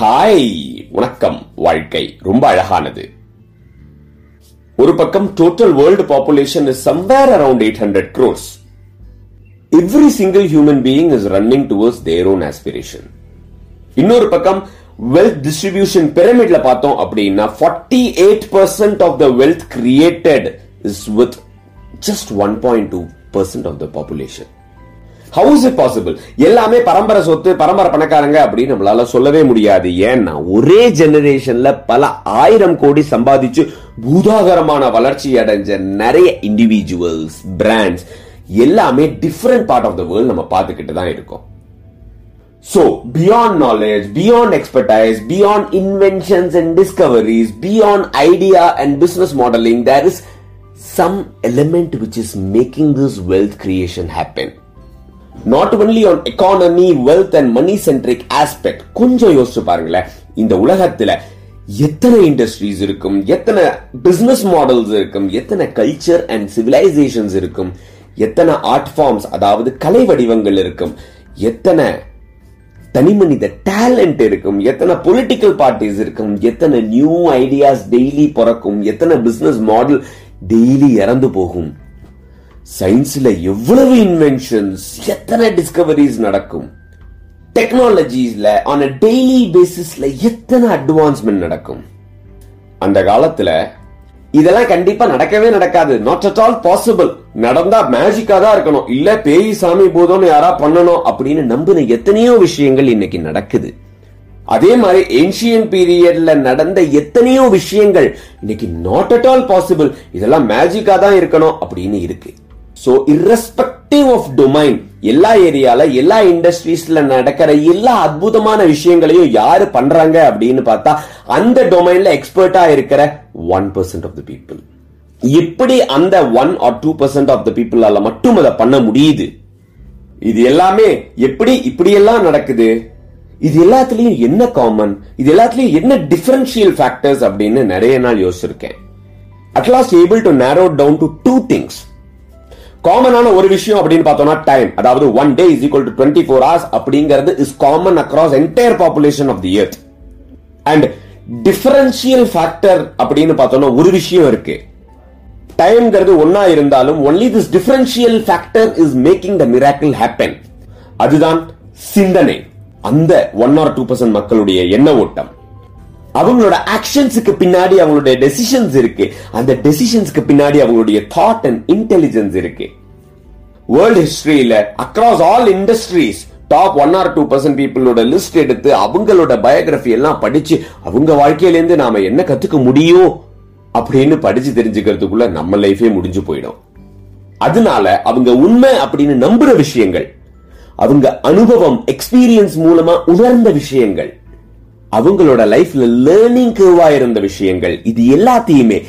Hi வணக்கம் வாழ்க்கை. ரொம்ப அழகானது. ஒரு பக்கம் total world population is somewhere around eight hundred crores every single human being is running towards their own aspiration இன்னொரு பக்கம் வெல்த் டிஸ்ட்ரிபியூஷன் பிரமிட்ல பார்த்தோம் அப்படின்னா forty eight percent of the wealth created is with just one point two percent of the population how is it possible எல்லாமே பரம்பரை சொத்து பரம்பரை பணக்காரங்க அப்படின்னு நம்மளால சொல்லவே முடியாது. ஏன்னா ஒரே ஜெனரேஷன்ல பல ஆயிரம் கோடி சம்பாதிச்சு பூதாகரமான வளர்ச்சி அடைஞ்ச நிறைய இண்டிவிஜுவல்ஸ் பிராண்ட்ஸ் எல்லாமே different part of the world நம்ம பார்த்துக்கிட்டு தான் இருக்கோம். So beyond knowledge beyond expertise beyond inventions and discoveries beyond idea and business modeling there is some element which is making this wealth creation happen not only on economy wealth and money centric aspect கொஞ்சம் யோசிச்சு பாருங்களேன். இந்த உலகத்துல எத்தனை industries இருக்கும்? எத்தனை business models இருக்கும்? எத்தனை கல்ச்சர் அண்ட் சிவிலைசேஷன்ஸ் இருக்கும்? எத்தனை ஆர்ட் ஃபார்ம்ஸ் அதாவது கலை வடிவங்கள் இருக்கும்? எத்தனை தனிமனித டேலண்ட் இருக்கும்? எத்தனை பொலிட்டிக்கல் பார்ட்டிஸ் இருக்கும்? எத்தனை நியூ ஐடியாஸ் டெய்லி பிறக்கும்? எத்தனை பிசினஸ் மாடல் டெய்லி இறந்து போகும்? சயின்ஸ்ல எவ்வளவு இன்வென்ஷன்ஸ் எத்தனை டிஸ்கவரிஸ் நடக்கும்? டெக்னாலஜிஸ்ல ஆன் அ டெய்லி பேசிஸ்ல எத்தனை அட்வான்ஸ்மெண்ட் நடக்கும்? அந்த காலத்துல இதெல்லாம் கண்டிப்பா நடக்கவே நடக்காது. நாட் அட் ஆல் பாசிபிள் நடந்தா மேஜிக்கா தான் இருக்கணும். இல்ல பேய் சாமி பூதம்னு யாரா பண்ணணும் அப்படின்னு நம்பின எத்தனையோ விஷயங்கள் இன்னைக்கு நடக்குது. அதே மாதிரி ஏன்ஷியன் பீரியட்ல நடந்த எத்தனையோ விஷயங்கள் இன்னைக்கு நாட் அட் ஆல் பாசிபிள் இதெல்லாம் மேஜிக்கா தான் இருக்கணும் அப்படின்னு இருக்கு. சோ இரஸ்பெக்டிவ் ஆஃப் டொமைன் எல்லா ஏரியால எல்லா இண்டஸ்ட்ரீஸ்ல நடக்கிற எல்லா அற்புதமான விஷயங்களையும் யாரு பண்றாங்க அப்படின்னு பார்த்தா அந்த டொமைன்ல எக்ஸ்பர்ட்டா இருக்கிற one percent of the people எப்படி அந்த one or two percent of the பீப்புளால மட்டும் அதை பண்ண முடியுது. இது எல்லாமே எப்படி இப்படி எல்லாம் நடக்குது? இது எல்லாத்துலயும் என்ன காமன் இது எல்லாத்துலயும் என்ன டிஃபரன்ஷியல் ஃபேக்டர்ஸ் அப்படின்னு நிறைய நாள் யோசிச்சிருக்கேன். At last able to narrow down to two things காமனான ஒரு விஷயம் அப்படின்னு பார்த்தோம்னா டைம் அதாவது one day is equal to twenty four hours அப்படிங்கிறது is common across entire population of the earth and differential factor அப்படின்னு பார்த்தோம்னா ஒரு விஷயம் இருக்கு. டைம்ங்கிறது ஒன்னா இருந்தாலும் only this differential factor is making the miracle happen அதுதான் சிந்தனை. அந்த ஒன் ஆர் டூ பர்சன்ட் மக்களுடைய எண்ண ஓட்டம். அவங்களோட ஆக்ஷன்ஸுக்கு பின்னாடி அவங்களுடைய டெசிஷன்ஸ் இருக்கு. அந்த டெசிஷன்ஸ்க்கு பின்னாடி அவங்களுடைய தாட் அண்ட் இன்டெலிஜென்ஸ் இருக்கு. World ஹிஸ்டரியில across all industries top one or two percent பீப்புளோட லிஸ்ட் எடுத்து அவங்களோட பயோகிராஃபி எல்லாம் படிச்சு அவங்க வாழ்க்கையிலேருந்து நாம என்ன கத்துக்க முடியும் அப்படின்னு படிச்சு தெரிஞ்சுக்கிறதுக்குள்ள நம்ம லைஃபே முடிஞ்சு போயிடும். அதனால அவங்க உண்மை அப்படின்னு நம்புற விஷயங்கள் அவங்க அனுபவம் எக்ஸ்பீரியன்ஸ் மூலமா உணர்ந்த விஷயங்கள் அவங்களோட லைஃப்ல லேர்னிங் கர்வா இருந்த விஷயங்கள் இது எல்லாத்தையுமே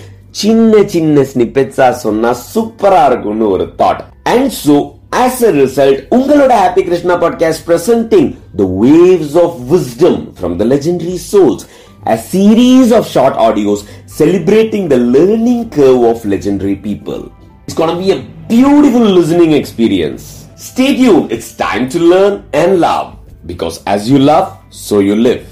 சின்ன சின்ன ஸ்னிப்பெட்ஸா சொன்னா சூப்பரா இருக்கும்னு ஒரு thought and so as a result உங்களோட happy Krishna podcast presenting the waves of wisdom from the legendary souls a series of short audios celebrating the learning curve of legendary people. It's gonna be a beautiful listening experience. Stay tuned, it's time to learn and love. Because as you love, so you live.